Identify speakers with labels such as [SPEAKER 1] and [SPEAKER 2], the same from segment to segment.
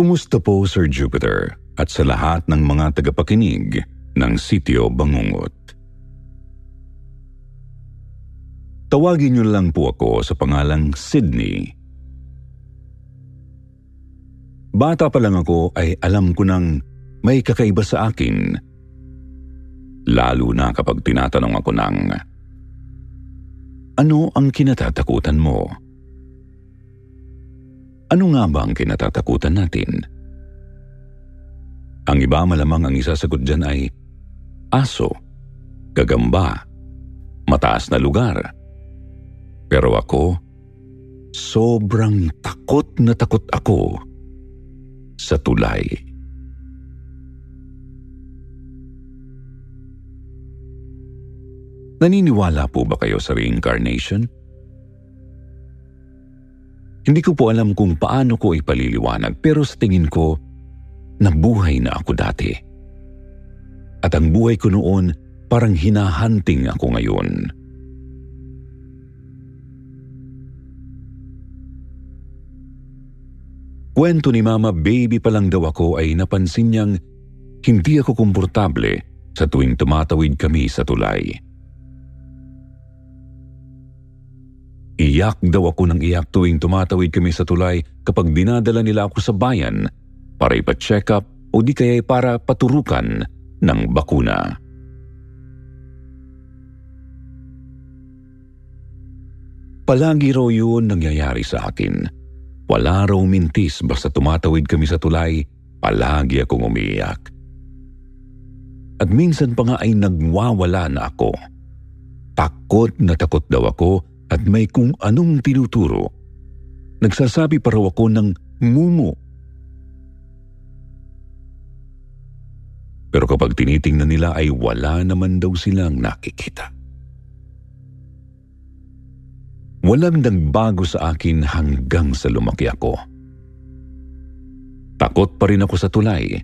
[SPEAKER 1] Kumusta po Sir Jupiter at sa lahat ng mga tagapakinig ng Sitio Bangungot? Tawagin niyo lang po ako sa pangalang Sydney. Bata pa lang ako ay alam ko nang may kakaiba sa akin. Lalo na kapag tinatanong ako ng, Ano ang kinatatakutan mo? Ano nga ba ang kinatatakutan natin? Ang iba malamang ang isasagot dyan ay aso, gagamba, mataas na lugar. Pero ako, sobrang takot na takot ako sa tulay. Naniniwala po ba kayo sa reincarnation? Hindi ko po alam kung paano ko ipaliliwanag pero sa tingin ko, nabuhay na ako dati. At ang buhay ko noon parang hinahanting ako ngayon. Kwento ni Mama baby pa lang daw ako ay napansin niyang hindi ako komportable sa tuwing tumatawid kami sa tulay. Iyak daw ako ng iyak tuwing tumatawid kami sa tulay kapag dinadala nila ako sa bayan para ipa-check up o di kaya para paturukan ng bakuna. Palagi raw yun nangyayari sa akin. Wala raw mintis basta tumatawid kami sa tulay, palagi akong umiiyak. At minsan pa nga ay nagwawala na ako. Takot na takot daw ako at may kung anong tinuturo. Nagsasabi pa raw ako ng mumu. Pero kapag tinitingnan nila ay wala naman daw silang nakikita. Walang nagbago sa akin hanggang sa lumaki ako. Takot pa rin ako sa tulay.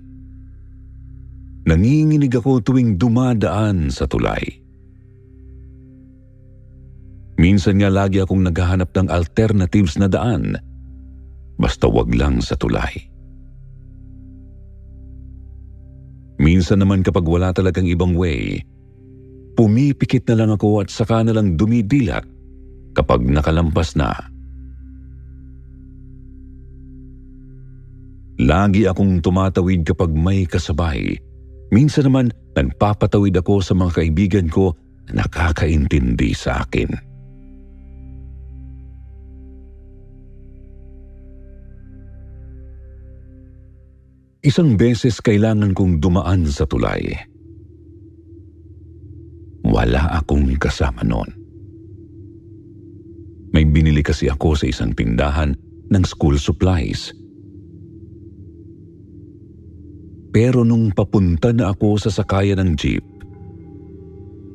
[SPEAKER 1] Nanginginig ako tuwing dumadaan sa tulay. Minsan nga lagi akong naghahanap ng alternatives na daan. Basta wag lang sa tulay. Minsan naman kapag wala talagang ibang way, pumipikit na lang ako at saka na lang dumidilat kapag nakalampas na. Lagi akong tumatawid kapag may kasabay. Minsan naman nagpapatawid ako sa mga kaibigan ko na nakakaintindi sa akin. Isang beses kailangan kong dumaan sa tulay. Wala akong kasama noon. May binili kasi ako sa isang tindahan ng school supplies. Pero nung papunta na ako sa sakayan ng jeep,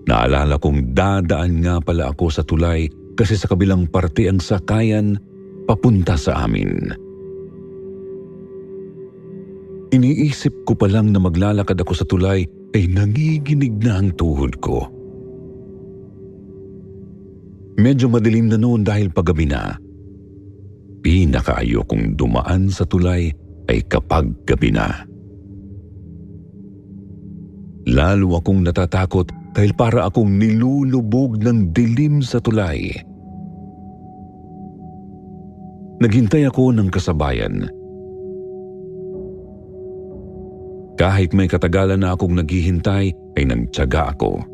[SPEAKER 1] naalala kong dadaan nga pala ako sa tulay kasi sa kabilang parte ang sakayan papunta sa amin. Iniisip ko pa lang na maglalakad ako sa tulay ay nangiginig na ang tuhod ko. Medyo madilim na noon dahil paggabi na. Pinakaayokong dumaan sa tulay ay kapag gabi na. Lalo akong natatakot dahil para akong nilulubog ng dilim sa tulay. Naghintay ako ng kasabayan kahit may katagalan na akong naghihintay ay nagtyaga ako.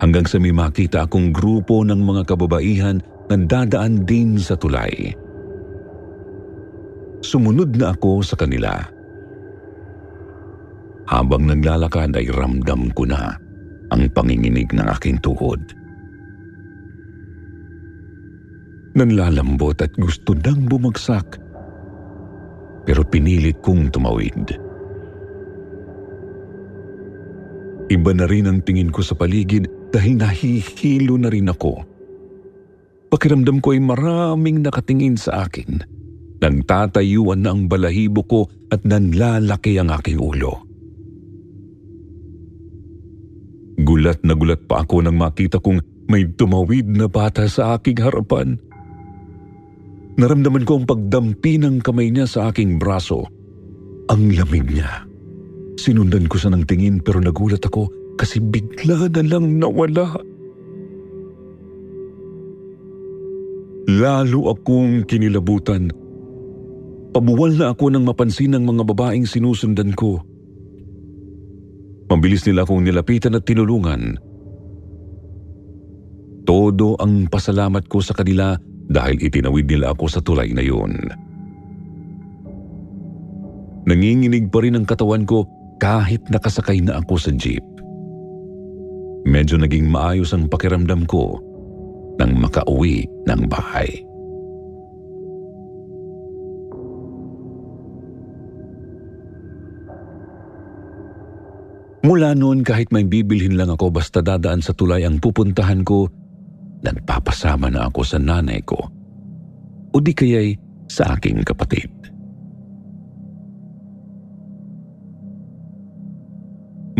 [SPEAKER 1] hanggang sa may makita akong grupo ng mga kababaihan na dadaan din sa tulay. Sumunod na ako sa kanila. Habang naglalakad ay ramdam ko na ang panginginig ng aking tuhod. Nanlalambot at gusto nang bumagsak pero pinilit kong tumawid. Iba na rin ang tingin ko sa paligid dahil nahihilo na rin ako. Pakiramdam ko ay maraming nakatingin sa akin. Nagtatayuan na ang balahibo ko at nanlalaki ang aking ulo. Gulat na gulat pa ako nang makita kong may tumawid na bata sa aking harapan. Naramdaman ko ang pagdampi ng kamay niya sa aking braso. Ang lamig niya. Sinundan ko sa ng tingin pero nagulat ako kasi bigla na lang nawala. Lalo akong kinilabutan. Pabuwal na ako nang mapansin ng mga babaeng sinusundan ko. Mabilis nila akong nilapitan at tinulungan. Todo ang pasalamat ko sa kanila dahil itinawid nila ako sa tulay na yun. Nanginginig pa rin ang katawan ko kahit nakasakay na ako sa jeep. Medyo naging maayos ang pakiramdam ko nang makauwi ng bahay. Mula noon kahit may bibilhin lang ako basta dadaan sa tulay ang pupuntahan ko, nagpapasama na ako sa nanay ko o di kaya'y sa aking kapatid.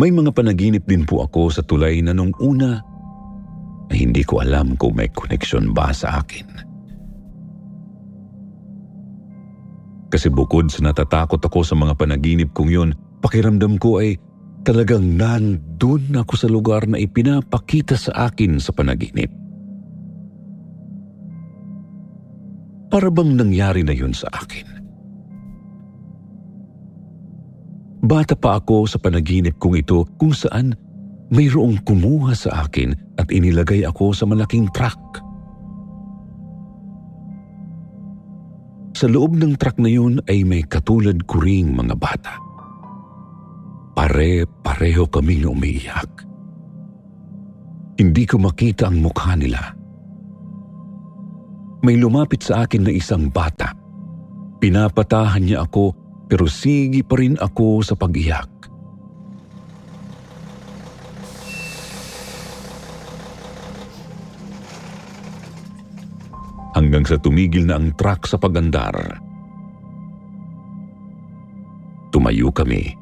[SPEAKER 1] May mga panaginip din po ako sa tulay na nung una ay hindi ko alam kung may koneksyon ba sa akin. Kasi bukod sa natatakot ako sa mga panaginip kong yun, pakiramdam ko ay talagang nandun ako sa lugar na ipinapakita sa akin sa panaginip. Para bang nangyari na yun sa akin? Bata pa ako sa panaginip kong ito kung saan mayroong kumuha sa akin at inilagay ako sa malaking truck. Sa loob ng truck na yun ay may katulad ko ring mga bata. Pare-pareho kaming umiiyak. Hindi ko makita ang mukha nila. May lumapit sa akin na isang bata. Pinapatahan niya ako pero sige pa rin ako sa pag-iyak. Hanggang sa tumigil na ang truck sa pagandar. Tumayo kami.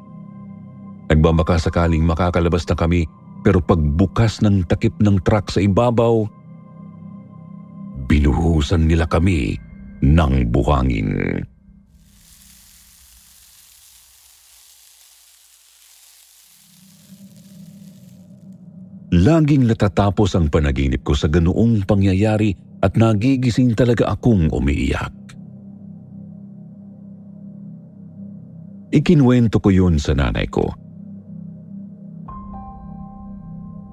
[SPEAKER 1] Nagbabaka sakaling makakalabas na kami pero pagbukas ng takip ng truck sa ibabaw, binuhusan nila kami ng buhangin. Laging natatapos ang panaginip ko sa ganoong pangyayari at nagigising talaga akong umiiyak. Ikinwento ko yun sa nanay ko.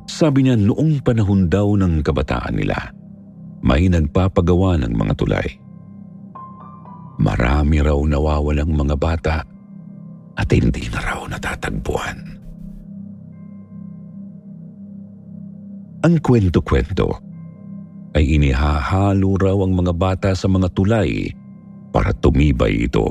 [SPEAKER 1] Sabi niya noong panahon daw ng kabataan nila, may nagpapagawa ng mga tulay. Marami raw nawawalang mga bata at hindi na raw natatagpuan. Ang kwento-kwento ay inihahalo raw ang mga bata sa mga tulay para tumibay ito.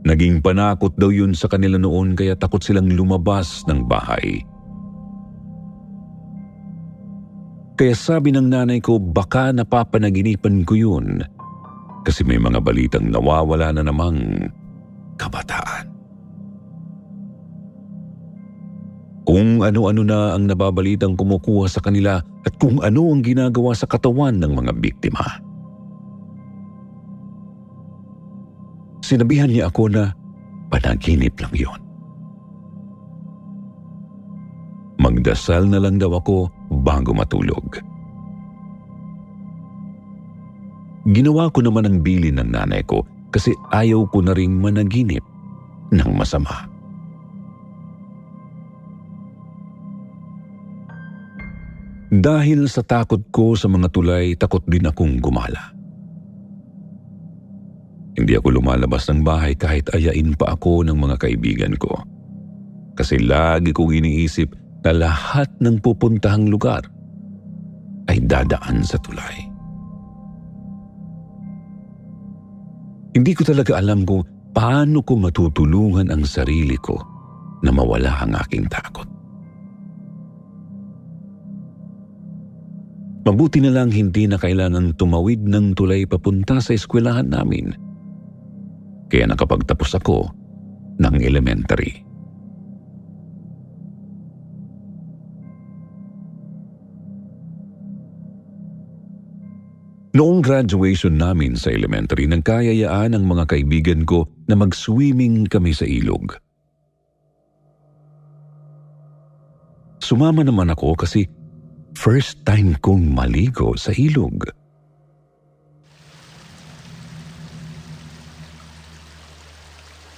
[SPEAKER 1] Naging panakot daw yun sa kanila noon kaya takot silang lumabas ng bahay. Kaya sabi ng nanay ko baka napapanaginipan ko yun kasi may mga balitang nawawala na namang kabataan. Kung ano-ano na ang nababalitang kumukuha sa kanila at kung ano ang ginagawa sa katawan ng mga biktima. Sinabihan niya ako na panaginip lang yon. Magdasal na lang daw ako bago matulog. Ginawa ko naman ang bilin ng nanay ko kasi ayaw ko na ring managinip ng masama. Dahil sa takot ko sa mga tulay, takot din akong gumala. Hindi ako lumalabas ng bahay kahit ayain pa ako ng mga kaibigan ko. Kasi lagi kong iniisip na lahat ng pupuntahang lugar ay dadaan sa tulay. Hindi ko talaga alam kung paano ko matutulungan ang sarili ko na mawala ang aking takot. Mabuti na lang hindi na kailangan tumawid ng tulay papunta sa eskwelahan namin. Kaya nakapagtapos ako ng elementary. Noong graduation namin sa elementary, nagkayayaan ang mga kaibigan ko na mag-swimming kami sa ilog. Sumama naman ako kasi first time kong maligo sa ilog.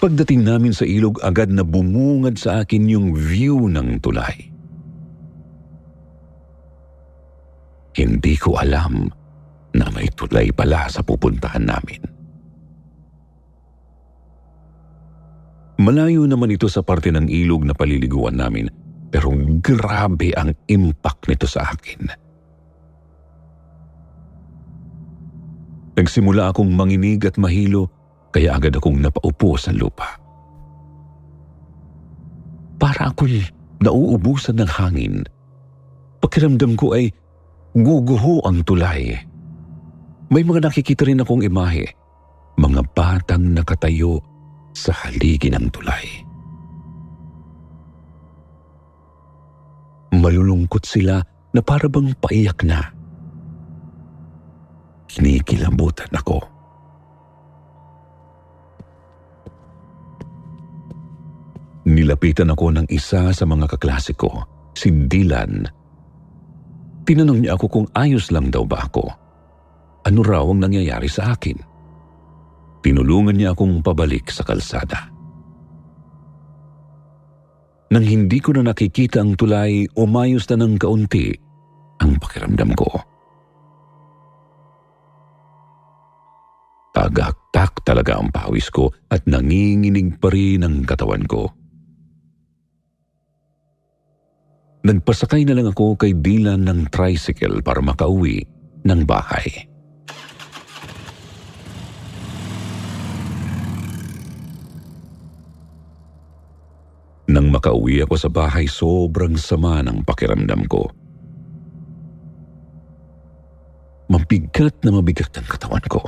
[SPEAKER 1] Pagdating namin sa ilog, agad na bumungad sa akin yung view ng tulay. Hindi ko alam na may tulay pala sa pupuntahan namin. Malayo naman ito sa parte ng ilog na paliliguan namin pero grabe ang impact nito sa akin. Nagsimula akong manginig at mahilo kaya agad akong napaupo sa lupa. Para ako'y nauubusan ng hangin. Pakiramdam ko ay guguho ang tulay. May mga nakikita rin akong imahe. Mga batang nakatayo sa haligi ng tulay. Malulungkot sila na parabang paiyak na. Kinikilabutan ako. Nilapitan ako ng isa sa mga kaklase ko, si Dylan. Tinanong niya ako kung ayos lang daw ba ako ano raw ang nangyayari sa akin. Tinulungan niya akong pabalik sa kalsada. Nang hindi ko na nakikita ang tulay, umayos na ng kaunti ang pakiramdam ko. Tagaktak talaga ang pawis ko at nanginginig pa rin ang katawan ko. Nagpasakay na lang ako kay Dylan ng tricycle para makauwi ng bahay. Nang makauwi ako sa bahay, sobrang sama ng pakiramdam ko. Mabigat na mabigat ang katawan ko.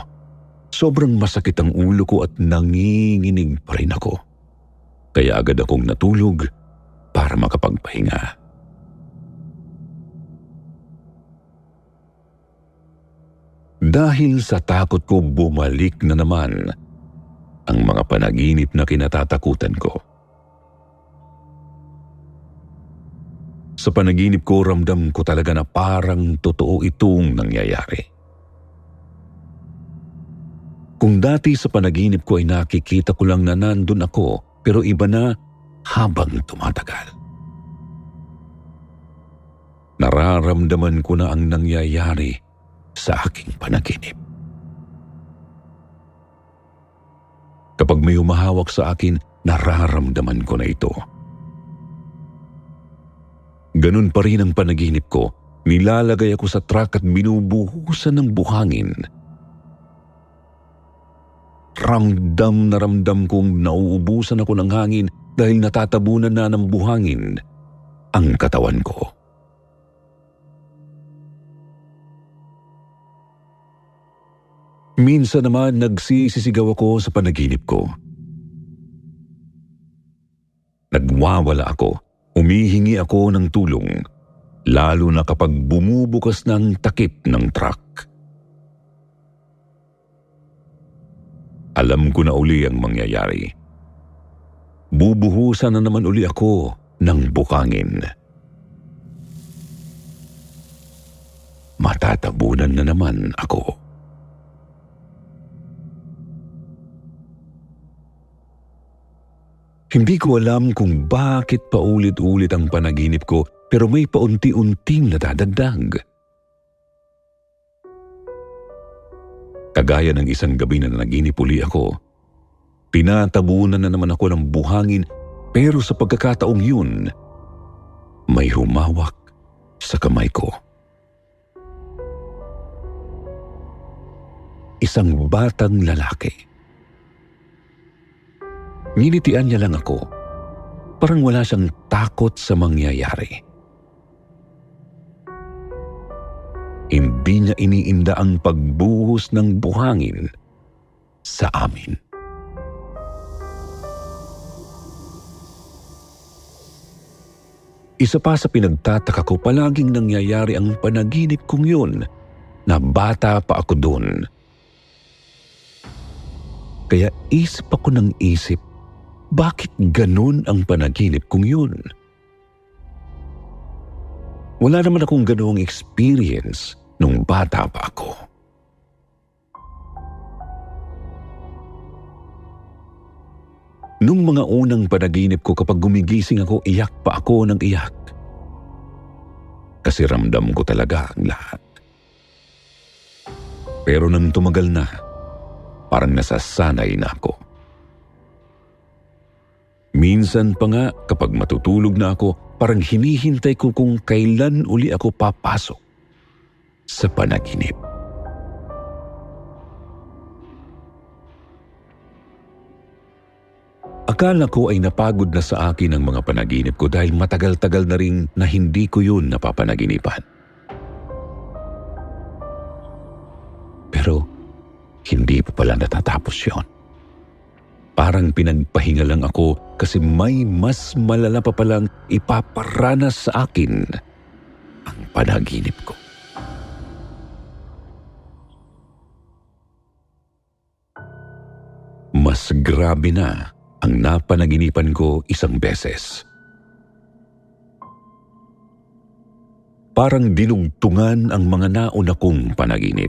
[SPEAKER 1] Sobrang masakit ang ulo ko at nanginginig pa rin ako. Kaya agad akong natulog para makapagpahinga. Dahil sa takot ko bumalik na naman ang mga panaginip na kinatatakutan ko. Sa panaginip ko, ramdam ko talaga na parang totoo itong nangyayari. Kung dati sa panaginip ko ay nakikita ko lang na nandun ako, pero iba na habang tumatagal. Nararamdaman ko na ang nangyayari sa aking panaginip. Kapag may umahawak sa akin, nararamdaman ko na ito. Ganun pa rin ang panaginip ko. Nilalagay ako sa truck at binubuhusan ng buhangin. Ramdam na ramdam kong nauubusan ako ng hangin dahil natatabunan na ng buhangin ang katawan ko. Minsan naman nagsisisigaw ako sa panaginip ko. Nagwawala ako Umihingi ako ng tulong, lalo na kapag bumubukas ng takip ng truck. Alam ko na uli ang mangyayari. Bubuhusan na naman uli ako ng bukangin. Matatabunan na naman ako. Hindi ko alam kung bakit paulit-ulit ang panaginip ko pero may paunti-unting nadadagdag. Kagaya ng isang gabi na naginip uli ako, tinatabunan na naman ako ng buhangin pero sa pagkakataong yun, may humawak sa kamay ko. Isang batang lalaki. Nginitian niya lang ako. Parang wala siyang takot sa mangyayari. Hindi niya iniinda ang pagbuhos ng buhangin sa amin. Isa pa sa pinagtataka ko, palaging nangyayari ang panaginip kong yun na bata pa ako doon. Kaya isip ako ng isip, bakit ganun ang panaginip kong yun? Wala naman akong ganoong experience nung bata pa ako. Nung mga unang panaginip ko kapag gumigising ako, iyak pa ako ng iyak. Kasi ramdam ko talaga ang lahat. Pero nang tumagal na, parang nasasanay na ako. Minsan pa nga kapag matutulog na ako, parang hinihintay ko kung kailan uli ako papasok sa panaginip. Akala ko ay napagod na sa akin ang mga panaginip ko dahil matagal-tagal na rin na hindi ko yun napapanaginipan. Pero hindi pa pala natatapos yon. Parang pinagpahinga lang ako kasi may mas malala pa palang ipaparanas sa akin ang panaginip ko. Mas grabe na ang napanaginipan ko isang beses. Parang dinugtungan ang mga nauna kong panaginip.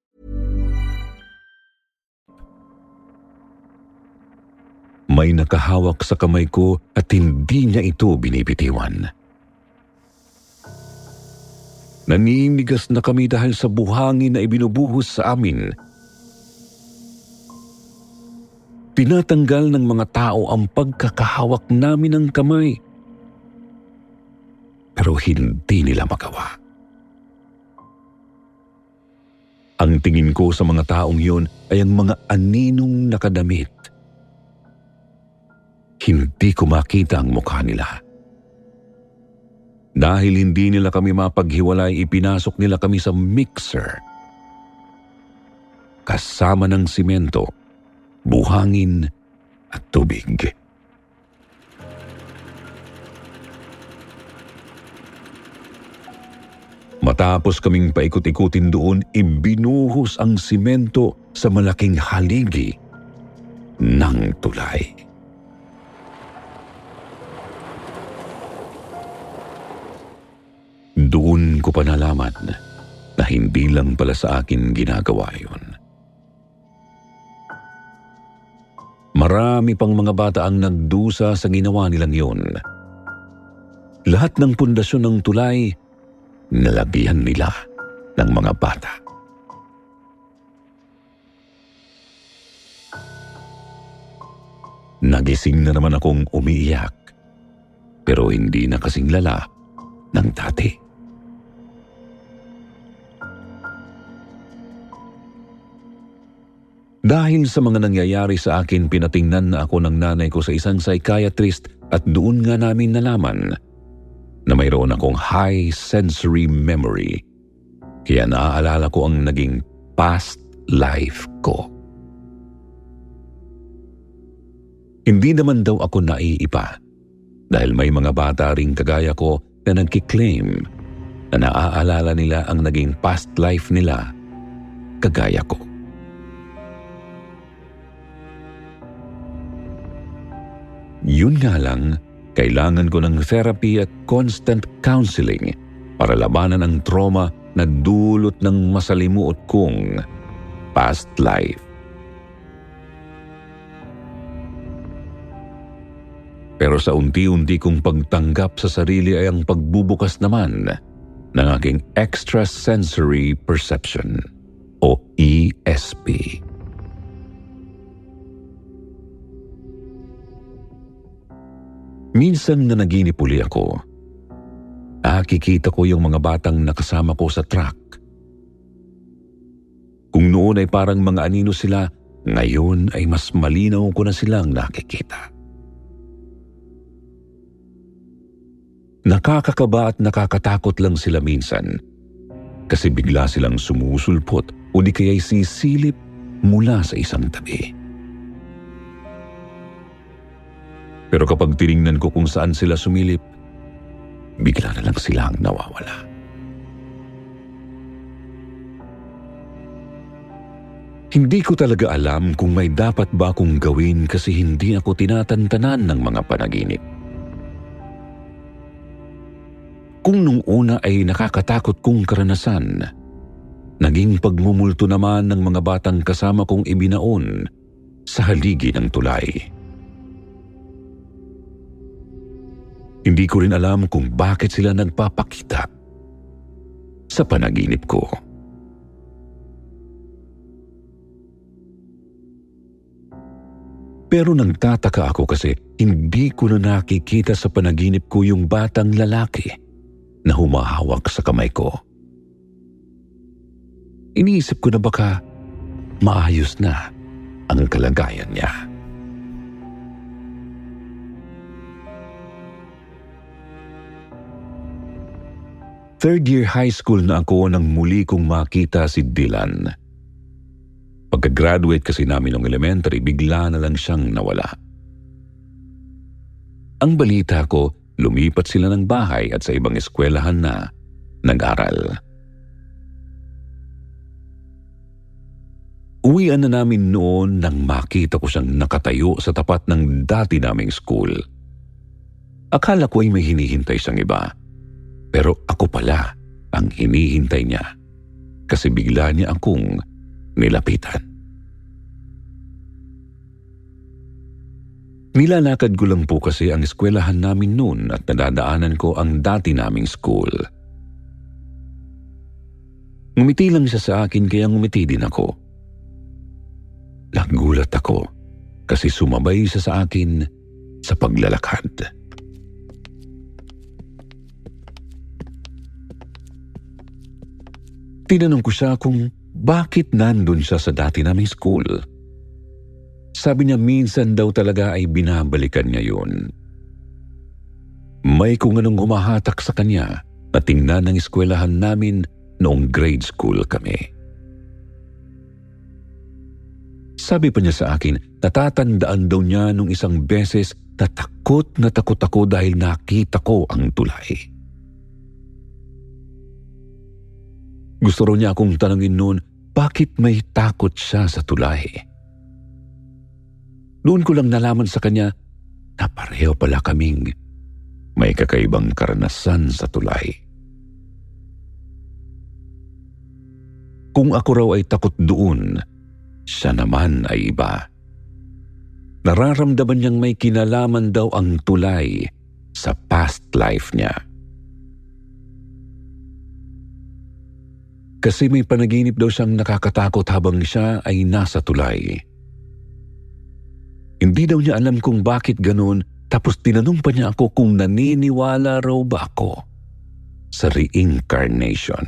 [SPEAKER 1] May nakahawak sa kamay ko at hindi niya ito binibitiwan. Naninigas na kami dahil sa buhangin na ibinubuhos sa amin. Tinatanggal ng mga tao ang pagkakahawak namin ng kamay pero hindi nila magawa. Ang tingin ko sa mga taong yun ay ang mga aninong nakadamit. Hindi ko makita ang mukha nila. Dahil hindi nila kami mapaghiwalay, ipinasok nila kami sa mixer. Kasama ng simento, buhangin at tubig. Matapos kaming paikot-ikutin doon, ibinuhos ang simento sa malaking haligi ng tulay. Doon ko pa nalaman na hindi lang pala sa akin ginagawa yun. Marami pang mga bata ang nagdusa sa ginawa nilang yun. Lahat ng pundasyon ng tulay nalabihan nila ng mga bata. Nagising na naman akong umiiyak, pero hindi na kasing lala ng dati. Dahil sa mga nangyayari sa akin, pinatingnan na ako ng nanay ko sa isang psychiatrist at doon nga namin nalaman na mayroon akong high sensory memory. Kaya naaalala ko ang naging past life ko. Hindi naman daw ako naiipa dahil may mga bata ring kagaya ko na nagkiklaim na naaalala nila ang naging past life nila kagaya ko. Yun nga lang, kailangan ko ng therapy at constant counseling para labanan ang trauma na dulot ng masalimuot kong past life. Pero sa unti-unti kong pagtanggap sa sarili ay ang pagbubukas naman ng aking extrasensory perception o ESP. Minsan na naginip uli ako, nakikita ko yung mga batang nakasama ko sa truck. Kung noon ay parang mga anino sila, ngayon ay mas malinaw ko na silang nakikita. Nakakakaba at nakakatakot lang sila minsan kasi bigla silang sumusulpot o di kaya'y sisilip mula sa isang tabi. Pero kapag tiningnan ko kung saan sila sumilip, bigla na lang silang nawawala. Hindi ko talaga alam kung may dapat ba akong gawin kasi hindi ako tinatantanan ng mga panaginip. Kung nung una ay nakakatakot kong karanasan, naging pagmumulto naman ng mga batang kasama kong ibinaon sa haligi ng tulay. Hindi ko rin alam kung bakit sila nagpapakita sa panaginip ko. Pero nagtataka ako kasi hindi ko na nakikita sa panaginip ko yung batang lalaki na humahawak sa kamay ko. Iniisip ko na baka maayos na ang kalagayan niya. Third year high school na ako nang muli kong makita si Dylan. Pagka-graduate kasi namin ng elementary, bigla na lang siyang nawala. Ang balita ko, lumipat sila ng bahay at sa ibang eskwelahan na nag-aral. Uwian na namin noon nang makita ko siyang nakatayo sa tapat ng dati naming school. Akala ko ay may hinihintay siyang iba. Pero ako pala ang hinihintay niya kasi bigla niya akong nilapitan. Nilalakad ko lang po kasi ang eskwelahan namin noon at nadadaanan ko ang dati naming school. Ngumiti lang siya sa akin kaya ngumiti din ako. Nagulat ako kasi sumabay siya sa akin sa paglalakad. Tinanong ko siya kung bakit nandun siya sa dati naming school. Sabi niya minsan daw talaga ay binabalikan niya yun. May kung anong humahatak sa kanya na tingnan ng eskwelahan namin noong grade school kami. Sabi pa niya sa akin, natatandaan daw niya nung isang beses na takot na takot ako dahil nakita ko ang tulay. Gusto raw niya akong tanangin noon bakit may takot siya sa tulay. Noon ko lang nalaman sa kanya na pareho pala kaming may kakaibang karanasan sa tulay. Kung ako raw ay takot doon, siya naman ay iba. Nararamdaman niyang may kinalaman daw ang tulay sa past life niya. Kasi may panaginip daw siyang nakakatakot habang siya ay nasa tulay. Hindi daw niya alam kung bakit ganun tapos tinanong pa niya ako kung naniniwala raw ba ako sa reincarnation.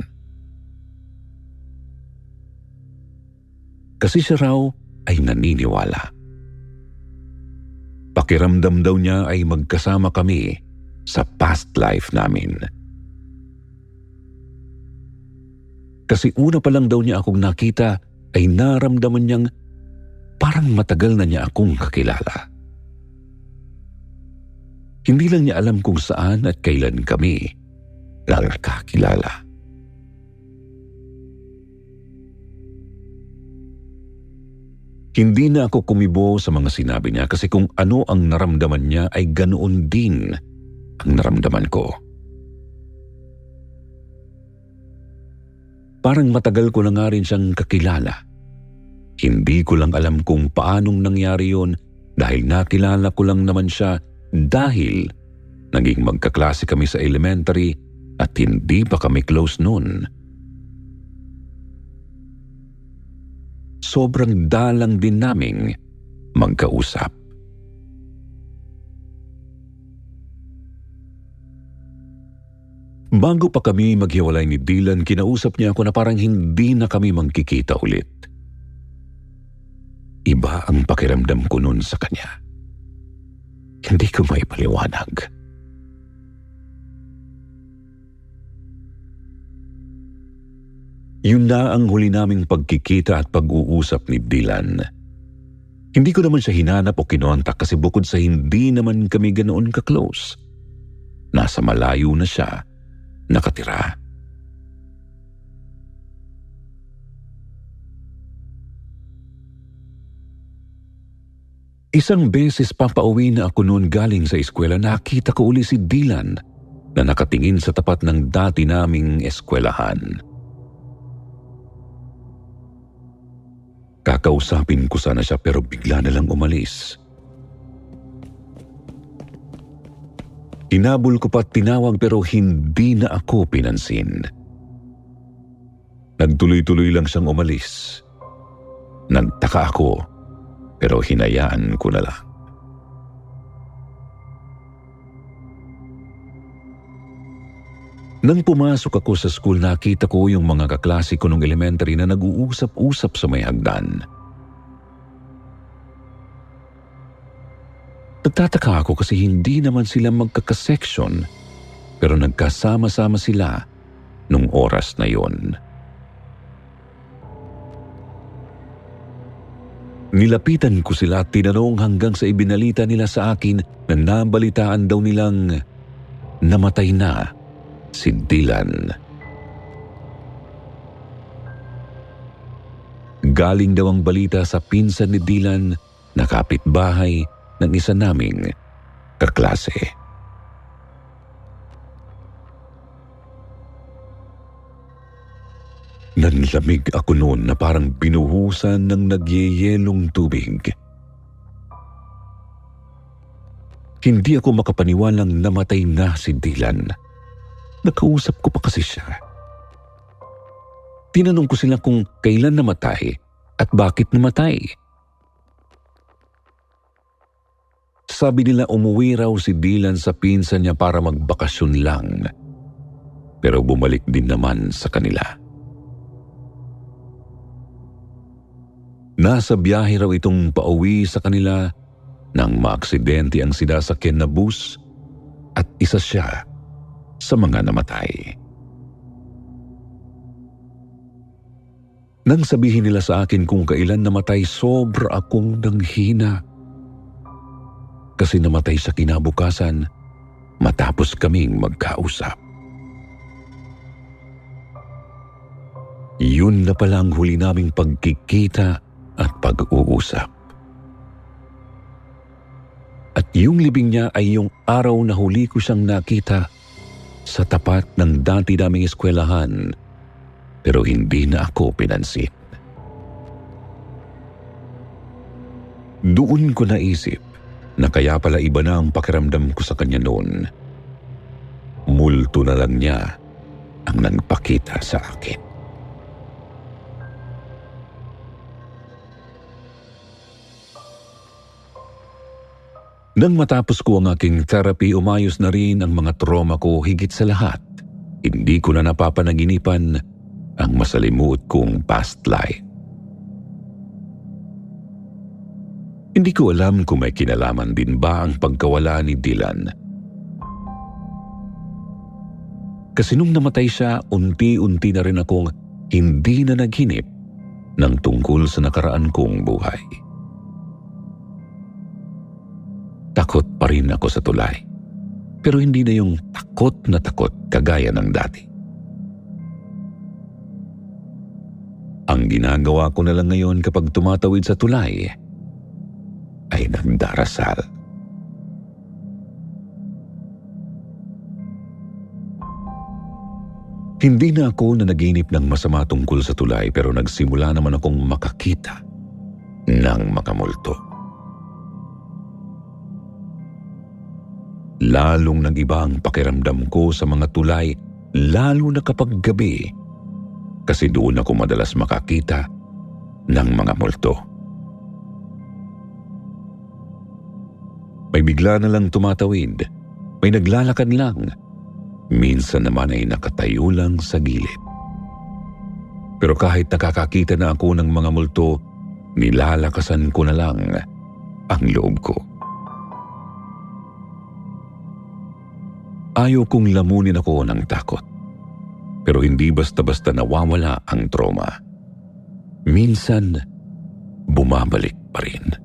[SPEAKER 1] Kasi siya raw ay naniniwala. Pakiramdam daw niya ay magkasama kami sa past life namin. Kasi una pa lang daw niya akong nakita ay naramdaman niyang parang matagal na niya akong kakilala. Hindi lang niya alam kung saan at kailan kami lang nakakilala. Hindi na ako kumibo sa mga sinabi niya kasi kung ano ang naramdaman niya ay ganoon din ang naramdaman ko. Parang matagal ko na nga rin siyang kakilala. Hindi ko lang alam kung paanong nangyari yon dahil nakilala ko lang naman siya dahil naging magkaklase kami sa elementary at hindi pa kami close noon. sobrang dalang din naming magkausap. Bago pa kami maghiwalay ni Dylan, kinausap niya ako na parang hindi na kami magkikita ulit. Iba ang pakiramdam ko noon sa kanya. Hindi ko may paliwanag. Yun na ang huli naming pagkikita at pag-uusap ni Dylan. Hindi ko naman siya hinanap o kinontak kasi bukod sa hindi naman kami ganoon ka-close, nasa malayo na siya nakatira. Isang beses papauwi na ako noon galing sa eskwela nakita ko uli si Dylan na nakatingin sa tapat ng dati naming eskwelahan. Kakausapin ko sana siya pero bigla na lang umalis. Hinabol ko pa tinawag pero hindi na ako pinansin. Nagtuloy-tuloy lang siyang umalis. Nagtaka ako pero hinayaan ko na lang. Nang pumasok ako sa school, nakita ko yung mga kaklase ko nung elementary na nag-uusap-usap sa may hagdan. Nagtataka ako kasi hindi naman sila magkakaseksyon pero nagkasama-sama sila nung oras na yon. Nilapitan ko sila at tinanong hanggang sa ibinalita nila sa akin na nabalitaan daw nilang namatay na si Dylan. Galing daw ang balita sa pinsan ni Dylan na kapitbahay ng isa naming kaklase. Nanlamig ako noon na parang binuhusan ng nagyeyelong tubig. Hindi ako makapaniwalang namatay na si Dylan. Nakausap ko pa kasi siya. Tinanong ko sila kung kailan namatay at bakit namatay. Sabi nila umuwi raw si Dylan sa pinsan niya para magbakasyon lang. Pero bumalik din naman sa kanila. Nasa biyahe raw itong pauwi sa kanila nang maaksidente ang sinasakyan na bus at isa siya sa mga namatay. Nang sabihin nila sa akin kung kailan namatay, sobra akong nanghina. Kasi namatay sa kinabukasan matapos kaming magkausap. Yun na pala ang huli naming pagkikita at pag-uusap. At yung libing niya ay yung araw na huli ko siyang nakita sa tapat ng dati naming eskwelahan pero hindi na ako pinansin. Doon ko naisip na kaya pala iba na ang pakiramdam ko sa kanya noon. Multo na lang niya ang nagpakita sa akin. Nang matapos ko ang aking therapy, umayos na rin ang mga trauma ko higit sa lahat. Hindi ko na napapanaginipan ang masalimuot kong past life. Hindi ko alam kung may kinalaman din ba ang pagkawala ni Dylan. Kasi nung namatay siya, unti-unti na rin akong hindi na naghinip ng tungkol sa nakaraan kong buhay. Takot pa rin ako sa tulay. Pero hindi na yung takot na takot kagaya ng dati. Ang ginagawa ko na lang ngayon kapag tumatawid sa tulay ay nagdarasal. Hindi na ako na naginip ng masama tungkol sa tulay pero nagsimula naman akong makakita ng makamulto. Lalong nag-iba ang pakiramdam ko sa mga tulay lalo na kapag gabi kasi doon ako madalas makakita ng mga multo. May bigla na lang tumatawid, may naglalakad lang, minsan naman ay nakatayo lang sa gilid. Pero kahit nakakakita na ako ng mga multo, nilalakasan ko na lang ang loob ko. Ayaw kong lamunin ako ng takot. Pero hindi basta-basta nawawala ang trauma. Minsan, bumabalik pa rin.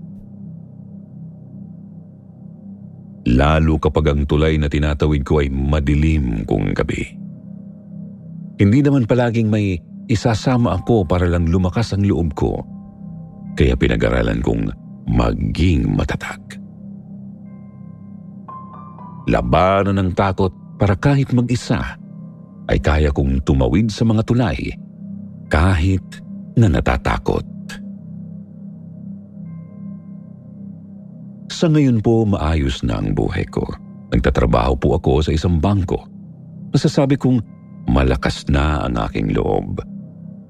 [SPEAKER 1] Lalo kapag ang tulay na tinatawid ko ay madilim kung gabi. Hindi naman palaging may isasama ako para lang lumakas ang loob ko. Kaya pinag-aralan kong maging matatag labanan ng takot para kahit mag-isa ay kaya kong tumawid sa mga tulay kahit na natatakot. Sa ngayon po maayos na ang buhay ko. Nagtatrabaho po ako sa isang bangko. Masasabi kong malakas na ang aking loob.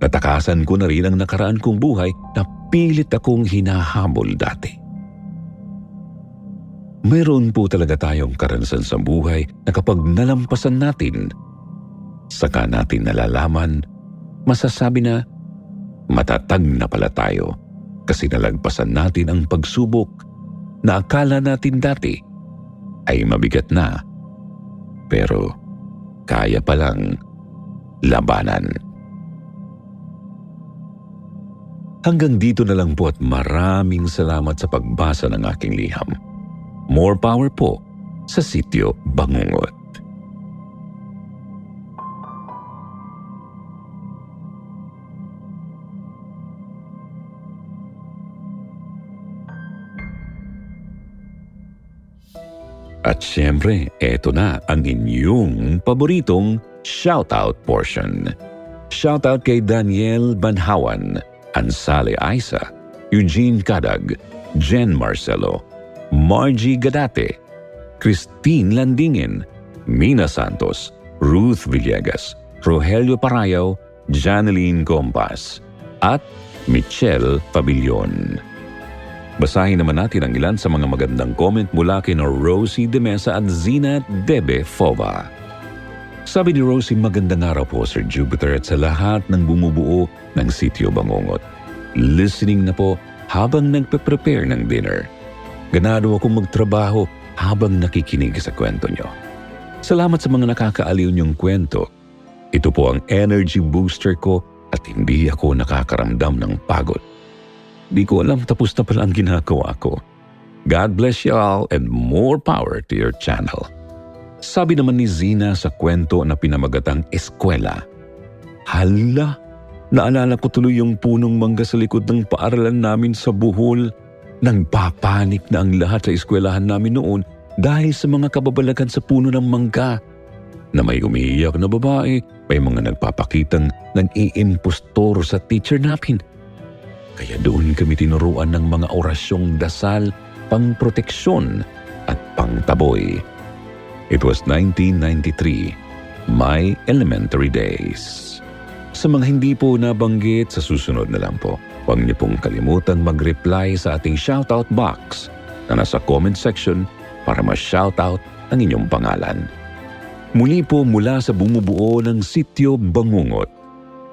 [SPEAKER 1] Natakasan ko na rin ang nakaraan kong buhay na pilit akong hinahabol dati. Mayroon po talaga tayong karanasan sa buhay na kapag nalampasan natin, saka natin nalalaman, masasabi na matatag na pala tayo kasi nalagpasan natin ang pagsubok na akala natin dati ay mabigat na pero kaya palang labanan. Hanggang dito na lang po at maraming salamat sa pagbasa ng aking liham. More power po sa sityo Bangungot. At syempre, eto na ang inyong paboritong shoutout portion. Shoutout kay Daniel Banhawan, Ansale Aisa, Eugene Kadag, Jen Marcelo, Margie Gadate, Christine Landingin, Mina Santos, Ruth Villegas, Rogelio Parayaw, Janeline Gompas, at Michelle Pabillon. Basahin naman natin ang ilan sa mga magandang comment mula kina Rosie De Mesa at Zina Debe Fova. Sabi ni Rosie, magandang araw po Sir Jupiter at sa lahat ng bumubuo ng Sityo Bangongot. Listening na po habang nagpe-prepare ng dinner. Ganado akong magtrabaho habang nakikinig sa kwento nyo. Salamat sa mga nakakaaliw niyong kwento. Ito po ang energy booster ko at hindi ako nakakaramdam ng pagod. Di ko alam tapos na pala ang ginagawa ko. God bless you all and more power to your channel. Sabi naman ni Zina sa kwento na pinamagatang eskwela. Hala, naalala ko tuloy yung punong mangga sa likod ng paaralan namin sa Buhol Nagpapanik na ang lahat sa eskwelahan namin noon dahil sa mga kababalagan sa puno ng mangga. Na may umiiyak na babae, may mga nagpapakitang nag-iimpostor sa teacher namin. Kaya doon kami tinuruan ng mga orasyong dasal, pangproteksyon at pangtaboy. It was 1993, my elementary days. Sa mga hindi po nabanggit, sa susunod na lang po. Huwag niyo pong kalimutang mag-reply sa ating shoutout box na nasa comment section para ma-shoutout ang inyong pangalan. Muli po mula sa bumubuo ng Sityo Bangungot.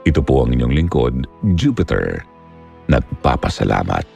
[SPEAKER 1] Ito po ang inyong lingkod, Jupiter. Nagpapasalamat.